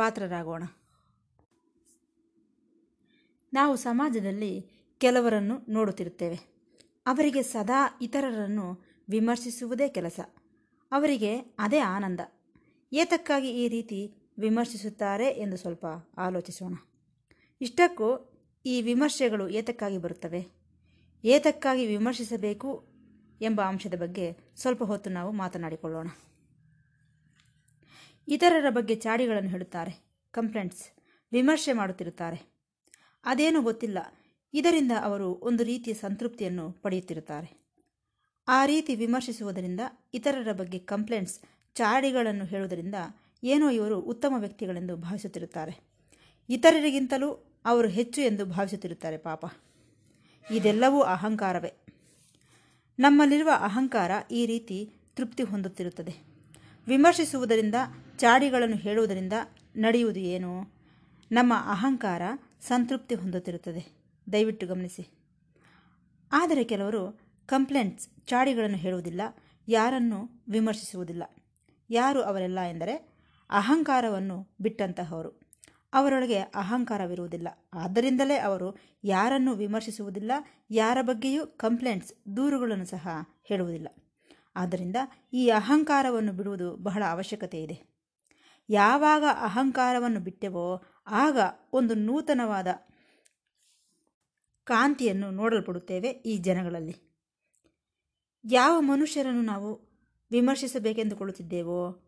ಪಾತ್ರರಾಗೋಣ. ನಾವು ಸಮಾಜದಲ್ಲಿ ಕೆಲವರನ್ನು ನೋಡುತ್ತಿರುತ್ತೇವೆ. ಅವರಿಗೆ ಸದಾ ಇತರರನ್ನು ವಿಮರ್ಶಿಸುವುದೇ ಕೆಲಸ. ಅವರಿಗೆ ಅದೇ ಆನಂದ. ಏತಕ್ಕಾಗಿ ಈ ರೀತಿ ವಿಮರ್ಶಿಸುತ್ತಾರೆ ಎಂದು ಸ್ವಲ್ಪ ಆಲೋಚಿಸೋಣ. ಇಷ್ಟಕ್ಕೂ ಈ ವಿಮರ್ಶೆಗಳು ಏತಕ್ಕಾಗಿ ಬರುತ್ತವೆ? ಏತಕ್ಕಾಗಿ ವಿಮರ್ಶಿಸಬೇಕು ಎಂಬ ಅಂಶದ ಬಗ್ಗೆ ಸ್ವಲ್ಪ ಹೊತ್ತು ನಾವು ಮಾತನಾಡಿಕೊಳ್ಳೋಣ. ಇತರರ ಬಗ್ಗೆ ಚಾಡಿಗಳನ್ನು ಹೇಳುತ್ತಾರೆ. ಕಂಪ್ಲೇಂಟ್ಸ್ ವಿಮರ್ಶೆ ಮಾಡುತ್ತಿರುತ್ತಾರೆ. ಅದೇನೂ ಗೊತ್ತಿಲ್ಲ. ಇದರಿಂದ ಅವರು ಒಂದು ರೀತಿಯ ಸಂತೃಪ್ತಿಯನ್ನು ಪಡೆಯುತ್ತಿರುತ್ತಾರೆ. ಆ ರೀತಿ ವಿಮರ್ಶಿಸುವುದರಿಂದ, ಇತರರ ಬಗ್ಗೆ ಕಂಪ್ಲೇಂಟ್ಸ್ ಚಾಡಿಗಳನ್ನು ಹೇಳುವುದರಿಂದ ಏನೋ ಇವರು ಉತ್ತಮ ವ್ಯಕ್ತಿಗಳೆಂದು ಭಾವಿಸುತ್ತಿರುತ್ತಾರೆ. ಇತರರಿಗಿಂತಲೂ ಅವರು ಹೆಚ್ಚು ಎಂದು ಭಾವಿಸುತ್ತಿರುತ್ತಾರೆ ಪಾಪ. ಇದೆಲ್ಲವೂ ಅಹಂಕಾರವೇ. ನಮ್ಮಲ್ಲಿರುವ ಅಹಂಕಾರ ಈ ರೀತಿ ತೃಪ್ತಿ ಹೊಂದುತ್ತಿರುತ್ತದೆ. ವಿಮರ್ಶಿಸುವುದರಿಂದ ಚಾಡಿಗಳನ್ನು ಹೇಳುವುದರಿಂದ ನಡೆಯುವುದು ಏನು? ನಮ್ಮ ಅಹಂಕಾರ ಸಂತೃಪ್ತಿ ಹೊಂದುತ್ತಿರುತ್ತದೆ. ದಯವಿಟ್ಟು ಗಮನಿಸಿ. ಆದರೆ ಕೆಲವರು ಕಂಪ್ಲೇಂಟ್ಸ್ ಚಾಡಿಗಳನ್ನು ಹೇಳುವುದಿಲ್ಲ, ಯಾರನ್ನು ವಿಮರ್ಶಿಸುವುದಿಲ್ಲ. ಯಾರು ಅವರೆಲ್ಲ ಎಂದರೆ ಅಹಂಕಾರವನ್ನು ಬಿಟ್ಟಂತಹವರು. ಅವರೊಳಗೆ ಅಹಂಕಾರವಿರುವುದಿಲ್ಲ. ಆದ್ದರಿಂದಲೇ ಅವರು ಯಾರನ್ನು ವಿಮರ್ಶಿಸುವುದಿಲ್ಲ, ಯಾರ ಬಗ್ಗೆಯೂ ಕಂಪ್ಲೇಂಟ್ಸ್, ದೂರುಗಳನ್ನು ಸಹ ಹೇಳುವುದಿಲ್ಲ. ಆದ್ದರಿಂದ ಈ ಅಹಂಕಾರವನ್ನು ಬಿಡುವುದು ಬಹಳ ಅವಶ್ಯಕತೆ ಇದೆ ಯಾವಾಗ ಅಹಂಕಾರವನ್ನು ಬಿಟ್ಟೆವೋ ಆಗ ಒಂದು ನೂತನವಾದ ಕಾಂತಿಯನ್ನು ನೋಡಲ್ಪಡುತ್ತೇವೆ ಈ ಜನಗಳಲ್ಲಿ. ಯಾವ ಮನುಷ್ಯರನ್ನು ನಾವು ವಿಮರ್ಶಿಸಬೇಕೆಂದುಕೊಳ್ಳುತ್ತಿದ್ದೇವೋ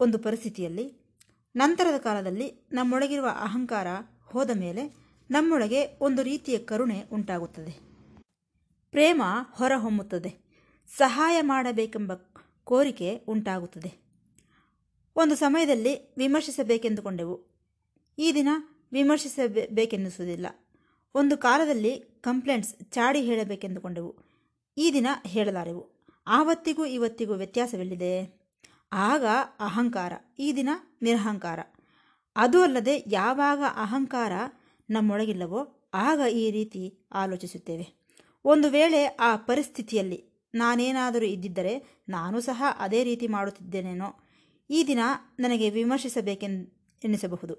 ಒಂದು ಪರಿಸ್ಥಿತಿಯಲ್ಲಿ, ನಂತರದ ಕಾಲದಲ್ಲಿ ನಮ್ಮೊಳಗಿರುವ ಅಹಂಕಾರ ಹೋದ ಮೇಲೆ ನಮ್ಮೊಳಗೆ ಒಂದು ರೀತಿಯ ಕರುಣೆ ಉಂಟಾಗುತ್ತದೆ. ಪ್ರೇಮ ಹೊರಹೊಮ್ಮುತ್ತದೆ. ಸಹಾಯ ಮಾಡಬೇಕೆಂಬ ಕೋರಿಕೆ ಉಂಟಾಗುತ್ತದೆ. ಒಂದು ಸಮಯದಲ್ಲಿ ವಿಮರ್ಶಿಸಬೇಕೆಂದುಕೊಂಡೆವು. ಈ ದಿನ ವಿಮರ್ಶಿಸಬೇಕೆನ್ನಿಸುವುದಿಲ್ಲ. ಒಂದು ಕಾಲದಲ್ಲಿ ಕಂಪ್ಲೇಂಟ್ಸ್ ಚಾಡಿ ಹೇಳಬೇಕೆಂದುಕೊಂಡೆವು. ಈ ದಿನ ಹೇಳಲಾರೆವು. ಆವತ್ತಿಗೂ ಇವತ್ತಿಗೂ ವ್ಯತ್ಯಾಸವೆಲ್ಲಿದೆ. ಆಗ ಅಹಂಕಾರ, ಈ ದಿನ ನಿರಹಂಕಾರ. ಅದು ಅಲ್ಲದೆ ಯಾವಾಗ ಅಹಂಕಾರ ನಮ್ಮೊಳಗಿಲ್ಲವೋ ಆಗ ಈ ರೀತಿ ಆಲೋಚಿಸುತ್ತೇವೆ. ಒಂದು ವೇಳೆ ಆ ಪರಿಸ್ಥಿತಿಯಲ್ಲಿ ನಾನೇನಾದರೂ ಇದ್ದಿದ್ದರೆ ನಾನು ಸಹ ಅದೇ ರೀತಿ ಮಾಡುತ್ತಿದ್ದೇನೇನೋ ಈ ದಿನ ನನಗೆ ವಿಮರ್ಶಿಸಬೇಕೆನ್, ಎನ್ನಿಸಬಹುದು.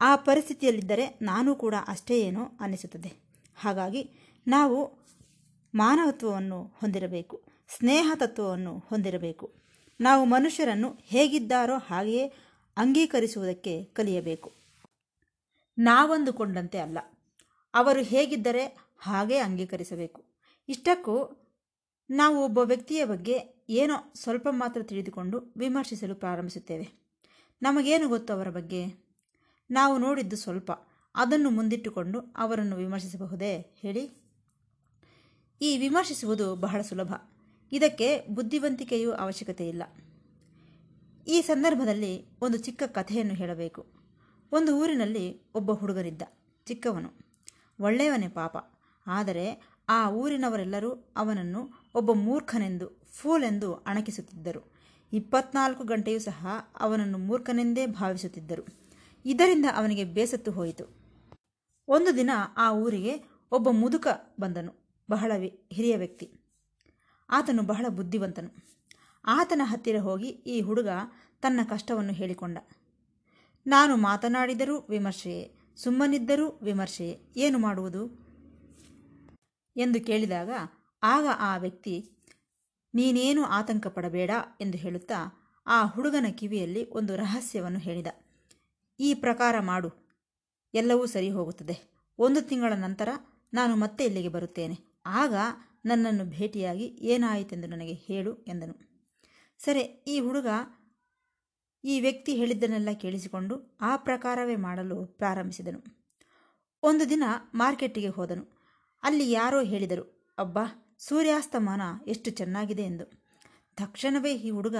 ಆ ಪರಿಸ್ಥಿತಿಯಲ್ಲಿದ್ದರೆ ನಾನು ಕೂಡ ಅಷ್ಟೇ ಏನೋ ಅನ್ನಿಸುತ್ತದೆ. ಹಾಗಾಗಿ ನಾವು ಮಾನವತ್ವವನ್ನು ಹೊಂದಿರಬೇಕು, ಸ್ನೇಹ ತತ್ವವನ್ನು ಹೊಂದಿರಬೇಕು. ನಾವು ಮನುಷ್ಯರನ್ನು ಹೇಗಿದ್ದಾರೋ ಹಾಗೆಯೇ ಅಂಗೀಕರಿಸುವುದಕ್ಕೆ ಕಲಿಯಬೇಕು. ನಾವಂದುಕೊಂಡಂತೆ ಅಲ್ಲ. ಅವರು ಹೇಗಿದ್ದರೆ ಹಾಗೇ ಅಂಗೀಕರಿಸಬೇಕು. ಇಷ್ಟಕ್ಕೂ ನಾವು ಒಬ್ಬ ವ್ಯಕ್ತಿಯ ಬಗ್ಗೆ ಏನೋ ಸ್ವಲ್ಪ ಮಾತ್ರ ತಿಳಿದುಕೊಂಡು ವಿಮರ್ಶಿಸಲು ಪ್ರಾರಂಭಿಸುತ್ತೇವೆ. ನಮಗೇನು ಗೊತ್ತು ಅವರ ಬಗ್ಗೆ? ನಾವು ನೋಡಿದ್ದು ಸ್ವಲ್ಪ. ಅದನ್ನು ಮುಂದಿಟ್ಟುಕೊಂಡು ಅವರನ್ನು ವಿಮರ್ಶಿಸಬಹುದೇ? ಹೇಳಿ. ಈ ವಿಮರ್ಶಿಸುವುದು ಬಹಳ ಸುಲಭ. ಇದಕ್ಕೆ ಬುದ್ಧಿವಂತಿಕೆಯೂ ಅವಶ್ಯಕತೆ ಇಲ್ಲ. ಈ ಸಂದರ್ಭದಲ್ಲಿ ಒಂದು ಚಿಕ್ಕ ಕಥೆಯನ್ನು ಹೇಳಬೇಕು. ಒಂದು ಊರಿನಲ್ಲಿ ಒಬ್ಬ ಹುಡುಗರಿದ್ದ. ಚಿಕ್ಕವನು. ಒಳ್ಳೆಯವನೇ ಪಾಪ. ಆದರೆ ಆ ಊರಿನವರೆಲ್ಲರೂ ಅವನನ್ನು ಒಬ್ಬ ಮೂರ್ಖನೆಂದು ಫೂಲ್ ಎಂದು ಅಣಕಿಸುತ್ತಿದ್ದರು. ಇಪ್ಪತ್ನಾಲ್ಕು ಗಂಟೆಯೂ ಸಹ ಅವನನ್ನು ಮೂರ್ಖನೆಂದೇ ಭಾವಿಸುತ್ತಿದ್ದರು. ಇದರಿಂದ ಅವನಿಗೆ ಬೇಸತ್ತು ಹೋಯಿತು. ಒಂದು ದಿನ ಆ ಊರಿಗೆ ಒಬ್ಬ ಮುದುಕ ಬಂದನು, ಬಹಳ ಹಿರಿಯ ವ್ಯಕ್ತಿ. ಆತನು ಬಹಳ ಬುದ್ಧಿವಂತನು. ಆತನ ಹತ್ತಿರ ಹೋಗಿ ಈ ಹುಡುಗ ತನ್ನ ಕಷ್ಟವನ್ನು ಹೇಳಿಕೊಂಡ. ನಾನು ಮಾತನಾಡಿದರೂ ವಿಮರ್ಶೆಯೇ, ಸುಮ್ಮನಿದ್ದರೂ ವಿಮರ್ಶೆಯೇ, ಏನು ಮಾಡುವುದು? ಎಂದು ಕೇಳಿದಾಗ, ಆಗ ಆ ವ್ಯಕ್ತಿ, ನೀನೇನು ಆತಂಕ ಪಡಬೇಡ ಎಂದು ಹೇಳುತ್ತಾ ಆ ಹುಡುಗನ ಕಿವಿಯಲ್ಲಿ ಒಂದು ರಹಸ್ಯವನ್ನು ಹೇಳಿದ. ಈ ಪ್ರಕಾರ ಮಾಡು. ಎಲ್ಲವೂ ಸರಿ ಹೋಗುತ್ತದೆ ಒಂದು ತಿಂಗಳ ನಂತರ ನಾನು ಮತ್ತೆ ಇಲ್ಲಿಗೆ ಬರುತ್ತೇನೆ. ಆಗ ನನ್ನನ್ನು ಭೇಟಿಯಾಗಿ ಏನಾಯಿತೆಂದು ನನಗೆ ಹೇಳು ಎಂದನು. ಸರಿ, ಈ ಹುಡುಗ ಈ ವ್ಯಕ್ತಿ ಹೇಳಿದ್ದನ್ನೆಲ್ಲ ಕೇಳಿಸಿಕೊಂಡು ಆ ಪ್ರಕಾರವೇ ಮಾಡಲು ಪ್ರಾರಂಭಿಸಿದನು. ಒಂದು ದಿನ ಮಾರ್ಕೆಟ್ಟಿಗೆ ಹೋದನು. ಅಲ್ಲಿ ಯಾರೋ ಹೇಳಿದರು, ಅಬ್ಬಾ, ಸೂರ್ಯಾಸ್ತಮಾನ ಎಷ್ಟು ಚೆನ್ನಾಗಿದೆ ಎಂದು. ತಕ್ಷಣವೇ ಈ ಹುಡುಗ,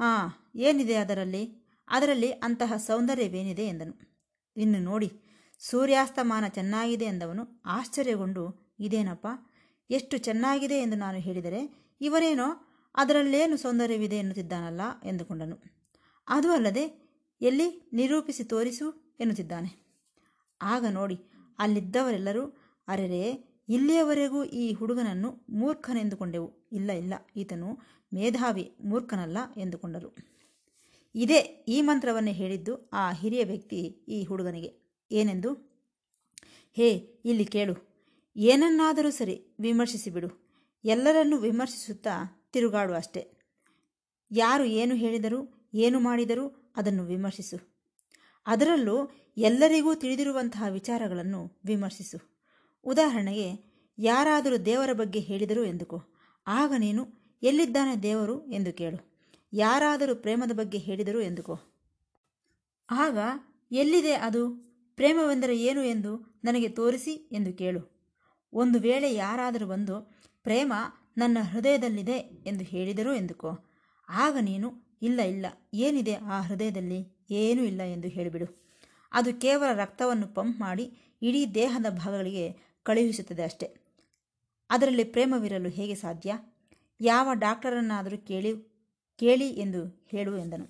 ಹಾಂ, ಏನಿದೆ ಅದರಲ್ಲಿ? ಅದರಲ್ಲಿ ಅಂತಹ ಸೌಂದರ್ಯವೇನಿದೆ ಎಂದನು. ಇನ್ನು ನೋಡಿ, ಸೂರ್ಯಾಸ್ತಮಾನ ಚೆನ್ನಾಗಿದೆ ಎಂದವನು ಆಶ್ಚರ್ಯಗೊಂಡು, ಇದೇನಪ್ಪ, ಎಷ್ಟು ಚೆನ್ನಾಗಿದೆ ಎಂದು ನಾನು ಹೇಳಿದರೆ, ಇವರೇನೋ ಅದರಲ್ಲೇನು ಸೌಂದರ್ಯವಿದೆ ಎನ್ನುತ್ತಿದ್ದಾನಲ್ಲ ಎಂದುಕೊಂಡನು. ಅದು ಅಲ್ಲದೆ, ಎಲ್ಲಿ ನಿರೂಪಿಸಿ ತೋರಿಸು ಎನ್ನುತ್ತಿದ್ದಾನೆ. ಆಗ ನೋಡಿ, ಅಲ್ಲಿದ್ದವರೆಲ್ಲರೂ ಅರೆರೇ, ಇಲ್ಲಿಯವರೆಗೂ ಈ ಹುಡುಗನನ್ನು ಮೂರ್ಖನೆಂದುಕೊಂಡೆವು. ಇಲ್ಲ ಇಲ್ಲ, ಈತನು ಮೇಧಾವಿ, ಮೂರ್ಖನಲ್ಲ ಎಂದುಕೊಂಡರು. ಇದೇ ಈ ಮಂತ್ರವನ್ನು ಹೇಳಿದ್ದು ಆ ಹಿರಿಯ ವ್ಯಕ್ತಿ ಈ ಹುಡುಗನಿಗೆ. ಏನೆಂದು? ಹೇ, ಇಲ್ಲಿ ಕೇಳು. ಏನನ್ನಾದರೂ ಸರಿ ವಿಮರ್ಶಿಸಿ ಬಿಡು. ಎಲ್ಲರನ್ನೂ ವಿಮರ್ಶಿಸುತ್ತಾ ತಿರುಗಾಡು ಅಷ್ಟೆ. ಯಾರು ಏನು ಹೇಳಿದರು, ಏನು ಮಾಡಿದರೂ ಅದನ್ನು ವಿಮರ್ಶಿಸು. ಅದರಲ್ಲೂ ಎಲ್ಲರಿಗೂ ತಿಳಿದಿರುವಂತಹ ವಿಚಾರಗಳನ್ನು ವಿಮರ್ಶಿಸು. ಉದಾಹರಣೆಗೆ, ಯಾರಾದರೂ ದೇವರ ಬಗ್ಗೆ ಹೇಳಿದರು ಎಂದುಕೋ, ಆಗ ನೀನು ಎಲ್ಲಿದ್ದಾನೆ ದೇವರು ಎಂದು ಕೇಳು. ಯಾರಾದರೂ ಪ್ರೇಮದ ಬಗ್ಗೆ ಹೇಳಿದರು ಎಂದುಕೋ. ಆಗ ಎಲ್ಲಿದೆ ಅದು? ಪ್ರೇಮವೆಂದರೆ ಏನು ಎಂದು ನನಗೆ ತೋರಿಸಿ ಎಂದು ಕೇಳು. ಒಂದು ವೇಳೆ ಯಾರಾದರೂ ಬಂದು, ಪ್ರೇಮ ನನ್ನ ಹೃದಯದಲ್ಲಿದೆ ಎಂದು ಹೇಳಿದರು ಎಂದುಕೋ, ಆಗ ನೀನು, ಇಲ್ಲ ಇಲ್ಲ, ಏನಿದೆ ಆ ಹೃದಯದಲ್ಲಿ? ಏನೂ ಇಲ್ಲ ಎಂದು ಹೇಳಿಬಿಡು. ಅದು ಕೇವಲ ರಕ್ತವನ್ನು ಪಂಪ್ ಮಾಡಿ ಇಡೀ ದೇಹದ ಭಾಗಗಳಿಗೆ ಕಳುಹಿಸುತ್ತದೆ ಅಷ್ಟೆ. ಅದರಲ್ಲಿ ಪ್ರೇಮವಿರಲು ಹೇಗೆ ಸಾಧ್ಯ? ಯಾವ ಡಾಕ್ಟರನ್ನಾದರೂ ಕೇಳಿ ಕೇಳಿ ಎಂದು ಹೇಳು ಎಂದನು.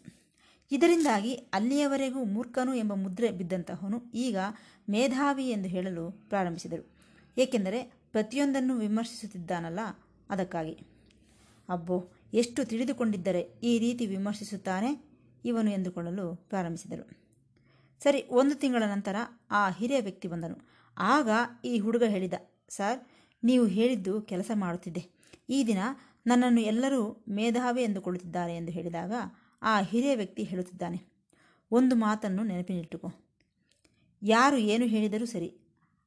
ಇದರಿಂದಾಗಿ ಅಲ್ಲಿಯವರೆಗೂ ಮೂರ್ಖನು ಎಂಬ ಮುದ್ರೆ ಬಿದ್ದಂತಹವನು ಈಗ ಮೇಧಾವಿ ಎಂದು ಹೇಳಲು ಪ್ರಾರಂಭಿಸಿದರು ಏಕೆಂದರೆ ಪ್ರತಿಯೊಂದನ್ನು ವಿಮರ್ಶಿಸುತ್ತಿದ್ದಾನಲ್ಲ ಅದಕ್ಕಾಗಿ. ಅಬ್ಬೋ, ಎಷ್ಟು ತಿಳಿದುಕೊಂಡಿದ್ದರೆ ಈ ರೀತಿ ವಿಮರ್ಶಿಸುತ್ತಾನೆ ಇವನು ಎಂದುಕೊಳ್ಳಲು ಪ್ರಾರಂಭಿಸಿದರು ಸರಿ, ಒಂದು ತಿಂಗಳ ನಂತರ ಆ ಹಿರಿಯ ವ್ಯಕ್ತಿ ಬಂದನು. ಆಗ ಈ ಹುಡುಗ ಹೇಳಿದ, ಸರ್, ನೀವು ಹೇಳಿದ್ದು ಕೆಲಸ ಮಾಡುತ್ತಿದ್ದೆ. ಈ ದಿನ ನನ್ನನ್ನು ಎಲ್ಲರೂ ಮೇಧಾವಿ ಎಂದುಕೊಳ್ಳುತ್ತಿದ್ದಾರೆ ಎಂದು ಹೇಳಿದಾಗ ಆ ಹಿರಿಯ ವ್ಯಕ್ತಿ ಹೇಳುತ್ತಿದ್ದಾನೆ, ಒಂದು ಮಾತನ್ನು ನೆನಪಿನಿಟ್ಟುಕೋ. ಯಾರು ಏನು ಹೇಳಿದರೂ ಸರಿ,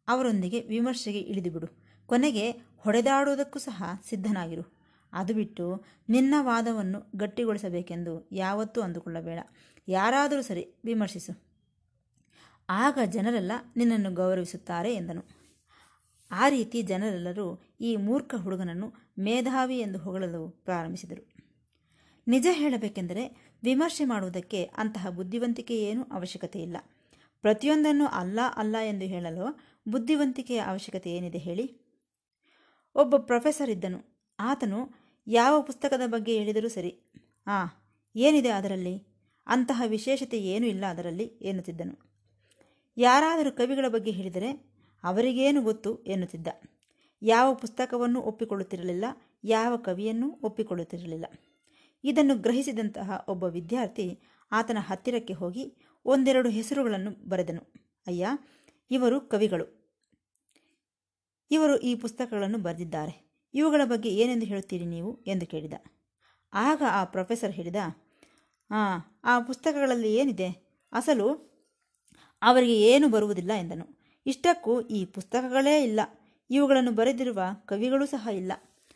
ಅವರೊಂದಿಗೆ ವಿಮರ್ಶೆಗೆ ಇಳಿದುಬಿಡು. ಕೊನೆಗೆ ಹೊಡೆದಾಡುವುದಕ್ಕೂ ಸಹ ಸಿದ್ಧನಾಗಿರು. ಅದು ಬಿಟ್ಟು ನಿನ್ನ ವಾದವನ್ನು ಗಟ್ಟಿಗೊಳಿಸಬೇಕೆಂದು ಯಾವತ್ತೂ ಅಂದುಕೊಳ್ಳಬೇಡ. ಯಾರಾದರೂ ಸರಿ ವಿಮರ್ಶಿಸು. ಆಗ ಜನರೆಲ್ಲ ನಿನ್ನನ್ನು ಗೌರವಿಸುತ್ತಾರೆ ಎಂದನು. ಆ ರೀತಿ ಜನರೆಲ್ಲರೂ ಈ ಮೂರ್ಖ ಹುಡುಗನನ್ನು ಮೇಧಾವಿ ಎಂದು ಹೊಗಳಲು ಪ್ರಾರಂಭಿಸಿದರು. ನಿಜ ಹೇಳಬೇಕೆಂದರೆ ವಿಮರ್ಶೆ ಮಾಡುವುದಕ್ಕೆ ಅಂತಹ ಬುದ್ಧಿವಂತಿಕೆ ಏನೂ ಅವಶ್ಯಕತೆ ಇಲ್ಲ. ಪ್ರತಿಯೊಂದನ್ನು ಅಲ್ಲ ಅಲ್ಲ ಎಂದು ಹೇಳಲು ಬುದ್ಧಿವಂತಿಕೆಯ ಅವಶ್ಯಕತೆ ಏನಿದೆ ಹೇಳಿ. ಒಬ್ಬ ಪ್ರೊಫೆಸರ್ ಇದ್ದನು. ಆತನು ಯಾವ ಪುಸ್ತಕದ ಬಗ್ಗೆ ಹೇಳಿದರೂ ಸರಿ, ಆ, ಏನಿದೆ ಅದರಲ್ಲಿ? ಅಂತಹ ವಿಶೇಷತೆ ಏನೂ ಇಲ್ಲ ಅದರಲ್ಲಿ, ಎನ್ನುತ್ತಿದ್ದನು. ಯಾರಾದರೂ ಕವಿಗಳ ಬಗ್ಗೆ ಹೇಳಿದರೆ ಅವರಿಗೇನು ಗೊತ್ತು ಎನ್ನುತ್ತಿದ್ದ. ಯಾವ ಪುಸ್ತಕವನ್ನು ಒಪ್ಪಿಕೊಳ್ಳುತ್ತಿರಲಿಲ್ಲ, ಯಾವ ಕವಿಯನ್ನು ಒಪ್ಪಿಕೊಳ್ಳುತ್ತಿರಲಿಲ್ಲ. ಇದನ್ನು ಗ್ರಹಿಸಿದಂತಹ ಒಬ್ಬ ವಿದ್ಯಾರ್ಥಿ ಆತನ ಹತ್ತಿರಕ್ಕೆ ಹೋಗಿ ಒಂದೆರಡು ಹೆಸರುಗಳನ್ನು ಬರೆದನು. ಅಯ್ಯ, ಇವರು ಕವಿಗಳು. ಇವರು ಈ ಪುಸ್ತಕಗಳನ್ನು ಬರೆದಿದ್ದಾರೆ. ಇವುಗಳ ಬಗ್ಗೆ ಏನೆಂದು ಹೇಳುತ್ತೀರಿ ನೀವು ಎಂದು ಕೇಳಿದ. ಆಗ ಆ ಪ್ರೊಫೆಸರ್ ಹೇಳಿದ, ಆ ಪುಸ್ತಕಗಳಲ್ಲಿ ಏನಿದೆ? ಅಸಲು ಅವರಿಗೆ ಏನು ಬರುವುದಿಲ್ಲ ಎಂದನು. ಇಷ್ಟಕ್ಕೂ ಈ ಪುಸ್ತಕಗಳೇ ಇಲ್ಲ. ಇವುಗಳನ್ನು ಬರೆದಿರುವ ಕವಿಗಳು ಸಹ ಇಲ್ಲ.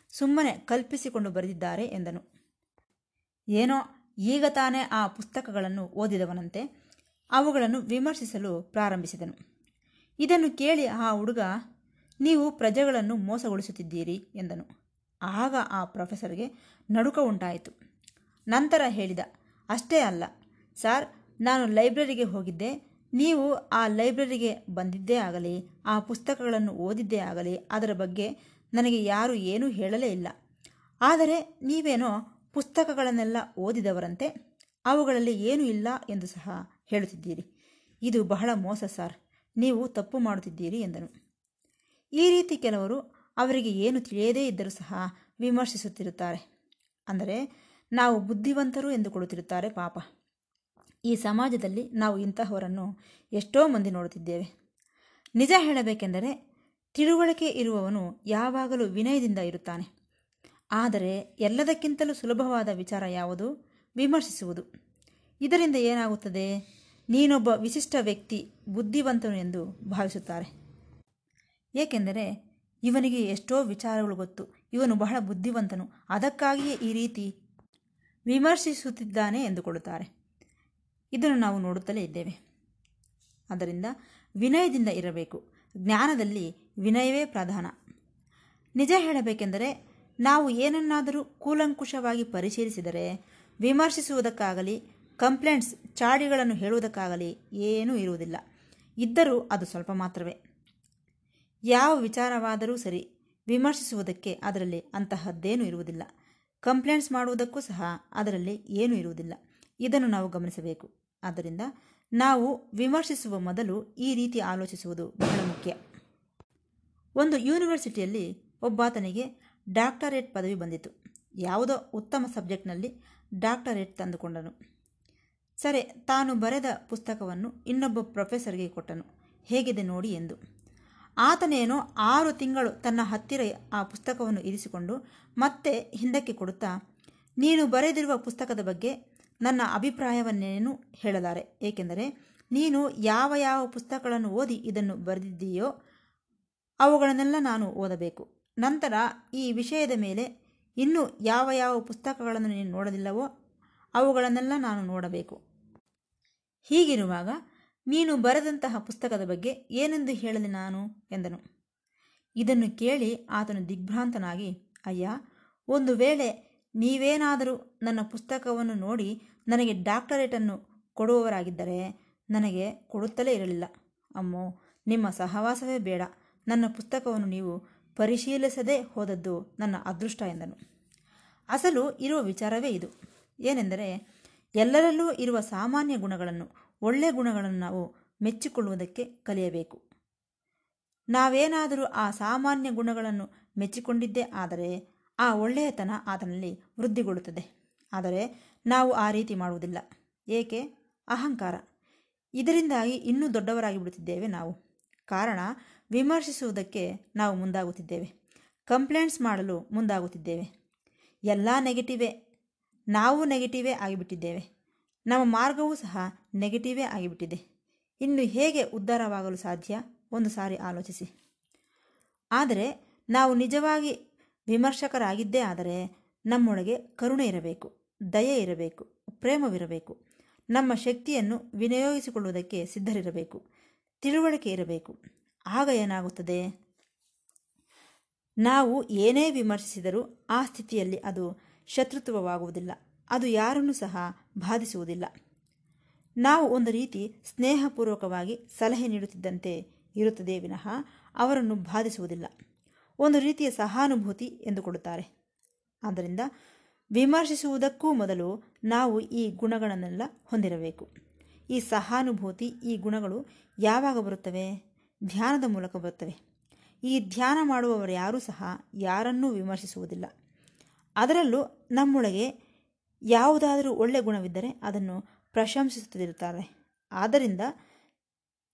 ಸುಮ್ಮನೆ ಕಲ್ಪಿಸಿಕೊಂಡು ಬರೆದಿದ್ದಾರೆ ಎಂದನು. ಏನೋ, ಈಗ ತಾನೇ ಆ ಪುಸ್ತಕಗಳನ್ನು ಓದಿದವನಂತೆ. ಅವುಗಳನ್ನು ವಿಮರ್ಶಿಸಲು ಪ್ರಾರಂಭಿಸಿದನು. ಇದನ್ನು ಕೇಳಿ ಆ ಹುಡುಗ, ನೀವು ಪ್ರಜೆಗಳನ್ನು ಮೋಸಗೊಳಿಸುತ್ತಿದ್ದೀರಿ ಎಂದನು. ಆಗ ಆ ಪ್ರೊಫೆಸರ್ಗೆ ನಡುಕ ಉಂಟಾಯಿತು. ನಂತರ ಹೇಳಿದ, ಅಷ್ಟೇ ಅಲ್ಲ. ಸರ್, ನಾನು ಲೈಬ್ರರಿಗೆ ಹೋಗಿದ್ದೆ. ನೀವು ಆ ಲೈಬ್ರರಿಗೆ ಬಂದಿದ್ದೇ ಆಗಲಿ, ಆ ಪುಸ್ತಕಗಳನ್ನು ಓದಿದ್ದೇ ಆಗಲಿ, ಅದರ ಬಗ್ಗೆ ನನಗೆ ಯಾರೂ ಏನೂ ಹೇಳಲೇ ಇಲ್ಲ. ಆದರೆ ನೀವೇನೋ ಪುಸ್ತಕಗಳನ್ನೆಲ್ಲ ಓದಿದವರಂತೆ, ಅವುಗಳಲ್ಲಿ ಏನೂ ಇಲ್ಲ ಎಂದು ಸಹ ಹೇಳುತ್ತಿದ್ದೀರಿ. ಇದು ಬಹಳ ಮೋಸ ಸಾರ್. ನೀವು ತಪ್ಪು ಮಾಡುತ್ತಿದ್ದೀರಿ ಎಂದನು. ಈ ರೀತಿ ಕೆಲವರು ಅವರಿಗೆ ಏನು ತಿಳಿಯದೇ ಇದ್ದರೂ ಸಹ ವಿಮರ್ಶಿಸುತ್ತಿರುತ್ತಾರೆ. ಅಂದರೆ ನಾವು ಬುದ್ಧಿವಂತರು ಎಂದುಕೊಳ್ಳುತ್ತಿರುತ್ತಾರೆ ಪಾಪ. ಈ ಸಮಾಜದಲ್ಲಿ ನಾವು ಇಂತಹವರನ್ನು ಎಷ್ಟೋ ಮಂದಿ ನೋಡುತ್ತಿದ್ದೇವೆ. ನಿಜ ಹೇಳಬೇಕೆಂದರೆ ತಿಳುವಳಿಕೆ ಇರುವವನು ಯಾವಾಗಲೂ ವಿನಯದಿಂದ ಇರುತ್ತಾನೆ. ಆದರೆ ಎಲ್ಲದಕ್ಕಿಂತಲೂ ಸುಲಭವಾದ ವಿಚಾರ ಯಾವುದು? ವಿಮರ್ಶಿಸುವುದು. ಇದರಿಂದ ಏನಾಗುತ್ತದೆ? ನೀನೊಬ್ಬ ವಿಶಿಷ್ಟ ವ್ಯಕ್ತಿ, ಬುದ್ಧಿವಂತನು ಎಂದು ಭಾವಿಸುತ್ತಾರೆ. ಏಕೆಂದರೆ ಇವನಿಗೆ ಎಷ್ಟೋ ವಿಚಾರಗಳು ಗೊತ್ತು. ಇವನು ಬಹಳ ಬುದ್ಧಿವಂತನು. ಅದಕ್ಕಾಗಿಯೇ ಈ ರೀತಿ ವಿಮರ್ಶಿಸುತ್ತಿದ್ದಾನೆ ಎಂದುಕೊಳ್ಳುತ್ತಾರೆ. ಇದನ್ನು ನಾವು ನೋಡುತ್ತಲೇ ಇದ್ದೇವೆ. ಅದರಿಂದ ವಿನಯದಿಂದ ಇರಬೇಕು. ಜ್ಞಾನದಲ್ಲಿ ವಿನಯವೇ ಪ್ರಧಾನ. ನಿಜ ಹೇಳಬೇಕೆಂದರೆ ನಾವು ಏನನ್ನಾದರೂ ಕೂಲಂಕುಷವಾಗಿ ಪರಿಶೀಲಿಸಿದರೆ, ವಿಮರ್ಶಿಸುವುದಕ್ಕಾಗಲಿ, ಕಂಪ್ಲೇಂಟ್ಸ್, ಚಾಡಿಗಳನ್ನು ಹೇಳುವುದಕ್ಕಾಗಲಿ ಏನೂ ಇರುವುದಿಲ್ಲ. ಇದ್ದರೂ ಅದು ಸ್ವಲ್ಪ ಮಾತ್ರವೇ. ಯಾವ ವಿಚಾರವಾದರೂ ಸರಿ ವಿಮರ್ಶಿಸುವುದಕ್ಕೆ ಅದರಲ್ಲಿ ಅಂತಹದ್ದೇನೂ ಇರುವುದಿಲ್ಲ. ಕಂಪ್ಲೇಂಟ್ಸ್ ಮಾಡುವುದಕ್ಕೂ ಸಹ ಅದರಲ್ಲಿ ಏನೂ ಇರುವುದಿಲ್ಲ. ಇದನ್ನು ನಾವು ಗಮನಿಸಬೇಕು. ಆದ್ದರಿಂದ ನಾವು ವಿಮರ್ಶಿಸುವ ಮೊದಲು ಈ ರೀತಿ ಆಲೋಚಿಸುವುದು ಬಹಳ ಮುಖ್ಯ. ಒಂದು ಯೂನಿವರ್ಸಿಟಿಯಲ್ಲಿ ಒಬ್ಬಾತನಿಗೆ ಡಾಕ್ಟರೇಟ್ ಪದವಿ ಬಂದಿತು. ಯಾವುದೋ ಉತ್ತಮ ಸಬ್ಜೆಕ್ಟ್ನಲ್ಲಿ ಡಾಕ್ಟರೇಟ್ ತಂದುಕೊಂಡನು. ಸರಿ, ತಾನು ಬರೆದ ಪುಸ್ತಕವನ್ನು ಇನ್ನೊಬ್ಬ ಪ್ರೊಫೆಸರ್ಗೆ ಕೊಟ್ಟನು. ಹೇಗಿದೆ ನೋಡಿ ಎಂದು. ಆತನೇನೋ ಆರು ತಿಂಗಳು ತನ್ನ ಹತ್ತಿರ ಆ ಪುಸ್ತಕವನ್ನು ಇರಿಸಿಕೊಂಡು ಮತ್ತೆ ಹಿಂದಕ್ಕೆ ಕೊಡುತ್ತಾ, ನೀನು ಬರೆದಿರುವ ಪುಸ್ತಕದ ಬಗ್ಗೆ ನನ್ನ ಅಭಿಪ್ರಾಯವನ್ನೇನು ಹೇಳಲಾರೆ? ಏಕೆಂದರೆ ನೀನು ಯಾವ ಯಾವ ಪುಸ್ತಕಗಳನ್ನು ಓದಿ ಇದನ್ನು ಬರೆದಿದ್ದೀಯೋ ಅವುಗಳನ್ನೆಲ್ಲ ನಾನು ಓದಬೇಕು. ನಂತರ ಈ ವಿಷಯದ ಮೇಲೆ ಇನ್ನೂ ಯಾವ ಯಾವ ಪುಸ್ತಕಗಳನ್ನು ನೀನು ನೋಡಲಿಲ್ಲವೋ ಅವುಗಳನ್ನೆಲ್ಲ ನಾನು ನೋಡಬೇಕು. ಹೀಗಿರುವಾಗ ನೀನು ಬರೆದಂತಹ ಪುಸ್ತಕದ ಬಗ್ಗೆ ಏನೆಂದು ಹೇಳಲಿ ನಾನು? ಎಂದನು. ಇದನ್ನು ಕೇಳಿ ಆತನು ದಿಗ್ಭ್ರಾಂತನಾಗಿ, ಅಯ್ಯ, ಒಂದು ವೇಳೆ ನೀವೇನಾದರೂ ನನ್ನ ಪುಸ್ತಕವನ್ನು ನೋಡಿ ನನಗೆ ಡಾಕ್ಟರೇಟನ್ನು ಕೊಡುವವರಾಗಿದ್ದರೆ ನನಗೆ ಕೊಡುತ್ತಲೇ ಇರಲಿಲ್ಲ. ಅಮ್ಮೋ, ನಿಮ್ಮ ಸಹವಾಸವೇ ಬೇಡ. ನನ್ನ ಪುಸ್ತಕವನ್ನು ನೀವು ಪರಿಶೀಲಿಸದೇ ಹೋದದ್ದು ನನ್ನ ಅದೃಷ್ಟ ಎಂದನು. ಅಸಲು ಇರುವ ವಿಚಾರವೇ ಇದು. ಏನೆಂದರೆ, ಎಲ್ಲರಲ್ಲೂ ಇರುವ ಸಾಮಾನ್ಯ ಗುಣಗಳನ್ನು ಒಳ್ಳೆಯ ಗುಣಗಳನ್ನು ನಾವು ಮೆಚ್ಚಿಕೊಳ್ಳುವುದಕ್ಕೆ ಕಲಿಯಬೇಕು. ನಾವೇನಾದರೂ ಆ ಸಾಮಾನ್ಯ ಗುಣಗಳನ್ನು ಮೆಚ್ಚಿಕೊಂಡಿದ್ದೇ ಆದರೆ, ಆ ಒಳ್ಳೆಯತನ ಆತನಲ್ಲಿ ವೃದ್ಧಿಗೊಳ್ಳುತ್ತದೆ. ಆದರೆ ನಾವು ಆ ರೀತಿ ಮಾಡುವುದಿಲ್ಲ. ಏಕೆ? ಅಹಂಕಾರ. ಇದರಿಂದಾಗಿ ಇನ್ನೂ ದೊಡ್ಡವರಾಗಿ ಬಿಡುತ್ತಿದ್ದೇವೆ ನಾವು. ಕಾರಣ, ವಿಮರ್ಶಿಸುವುದಕ್ಕೆ ನಾವು ಮುಂದಾಗುತ್ತಿದ್ದೇವೆ. ಕಂಪ್ಲೇಂಟ್ಸ್ ಮಾಡಲು ಮುಂದಾಗುತ್ತಿದ್ದೇವೆ. ಎಲ್ಲ ನೆಗೆಟಿವೇ, ನಾವು ನೆಗೆಟಿವೇ ಆಗಿಬಿಟ್ಟಿದ್ದೇವೆ. ನಮ್ಮ ಮಾರ್ಗವೂ ಸಹ ನೆಗೆಟಿವೇ ಆಗಿಬಿಟ್ಟಿದೆ. ಇನ್ನು ಹೇಗೆ ಉದ್ಧಾರವಾಗಲು ಸಾಧ್ಯ? ಒಂದು ಸಾರಿ ಆಲೋಚಿಸಿ. ಆದರೆ, ನಾವು ನಿಜವಾಗಿ ವಿಮರ್ಶಕರಾಗಿದ್ದೇ ಆದರೆ ನಮ್ಮೊಳಗೆ ಕರುಣೆ ಇರಬೇಕು. ದಯೆ ಇರಬೇಕು, ಪ್ರೇಮವಿರಬೇಕು, ನಮ್ಮ ಶಕ್ತಿಯನ್ನು ವಿನಿಯೋಗಿಸಿಕೊಳ್ಳುವುದಕ್ಕೆ ಸಿದ್ಧರಿರಬೇಕು, ತಿಳುವಳಿಕೆ ಇರಬೇಕು. ಆಗ ಏನಾಗುತ್ತದೆ? ನಾವು ಏನೇ ವಿಮರ್ಶಿಸಿದರೂ ಆ ಸ್ಥಿತಿಯಲ್ಲಿ ಅದು ಶತ್ರುತ್ವವಾಗುವುದಿಲ್ಲ, ಅದು ಯಾರನ್ನೂ ಸಹ ಬಾಧಿಸುವುದಿಲ್ಲ. ನಾವು ಒಂದು ರೀತಿ ಸ್ನೇಹಪೂರ್ವಕವಾಗಿ ಸಲಹೆ ನೀಡುತ್ತಿದ್ದಂತೆ ಇರುತ್ತದೆ ವಿನಃ ಅವರನ್ನು ಬಾಧಿಸುವುದಿಲ್ಲ. ಒಂದು ರೀತಿಯ ಸಹಾನುಭೂತಿ ಎಂದುಕೊಳ್ಳುತ್ತಾರೆ. ಆದ್ದರಿಂದ ವಿಮರ್ಶಿಸುವುದಕ್ಕೂ ಮೊದಲು ನಾವು ಈ ಗುಣಗಳನ್ನೆಲ್ಲ ಹೊಂದಿರಬೇಕು. ಈ ಸಹಾನುಭೂತಿ, ಈ ಗುಣಗಳು ಯಾವಾಗ ಬರುತ್ತವೆ? ಧ್ಯಾನದ ಮೂಲಕ ಬರುತ್ತವೆ. ಈ ಧ್ಯಾನ ಮಾಡುವವರು ಯಾರೂ ಸಹ ಯಾರನ್ನೂ ವಿಮರ್ಶಿಸುವುದಿಲ್ಲ. ಅದರಲ್ಲೂ ನಮ್ಮೊಳಗೆ ಯಾವುದಾದರೂ ಒಳ್ಳೆ ಗುಣವಿದ್ದರೆ ಅದನ್ನು ಪ್ರಶಂಸಿಸುತ್ತಿರುತ್ತಾರೆ. ಆದ್ದರಿಂದ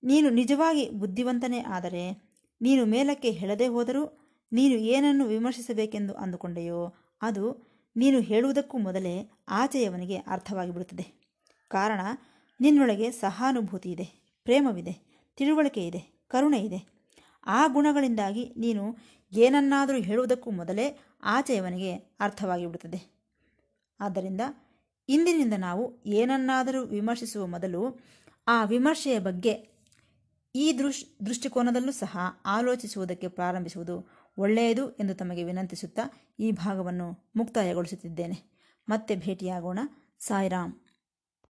ನೀನು ನಿಜವಾಗಿ ಬುದ್ಧಿವಂತನೇ ಆದರೆ, ನೀನು ಮೇಲಕ್ಕೆ ಹೇಳದೇ ಹೋದರೂ ನೀನು ಏನನ್ನು ವಿಮರ್ಶಿಸಬೇಕೆಂದು ಅಂದುಕೊಂಡೆಯೋ ಅದು ನೀನು ಹೇಳುವುದಕ್ಕೂ ಮೊದಲೇ ಆಚೆಯವನಿಗೆ ಅರ್ಥವಾಗಿಬಿಡುತ್ತದೆ. ಕಾರಣ, ನಿನ್ನೊಳಗೆ ಸಹಾನುಭೂತಿ ಇದೆ, ಪ್ರೇಮವಿದೆ, ತಿಳುವಳಿಕೆ ಇದೆ, ಕರುಣೆ ಇದೆ. ಆ ಗುಣಗಳಿಂದಾಗಿ ನೀನು ಏನನ್ನಾದರೂ ಹೇಳುವುದಕ್ಕೂ ಮೊದಲೇ ಆಚೆಯವನಿಗೆ ಅರ್ಥವಾಗಿಬಿಡುತ್ತದೆ. ಆದ್ದರಿಂದ ಇಂದಿನಿಂದ ನಾವು ಏನನ್ನಾದರೂ ವಿಮರ್ಶಿಸುವ ಮೊದಲು ಆ ವಿಮರ್ಶೆಯ ಬಗ್ಗೆ ಈ ದೃಶ್, ದೃಷ್ಟಿಕೋನದಲ್ಲೂ ಸಹ ಆಲೋಚಿಸುವುದಕ್ಕೆ ಪ್ರಾರಂಭಿಸುವುದು ಒಳ್ಳೆಯದು ಎಂದು ತಮಗೆ ವಿನಂತಿಸುತ್ತಾ ಈ ಭಾಗವನ್ನು ಮುಕ್ತಾಯಗೊಳಿಸುತ್ತಿದ್ದೇನೆ. ಮತ್ತೆ ಭೇಟಿಯಾಗೋಣ. ಸಾಯಿರಾಮ್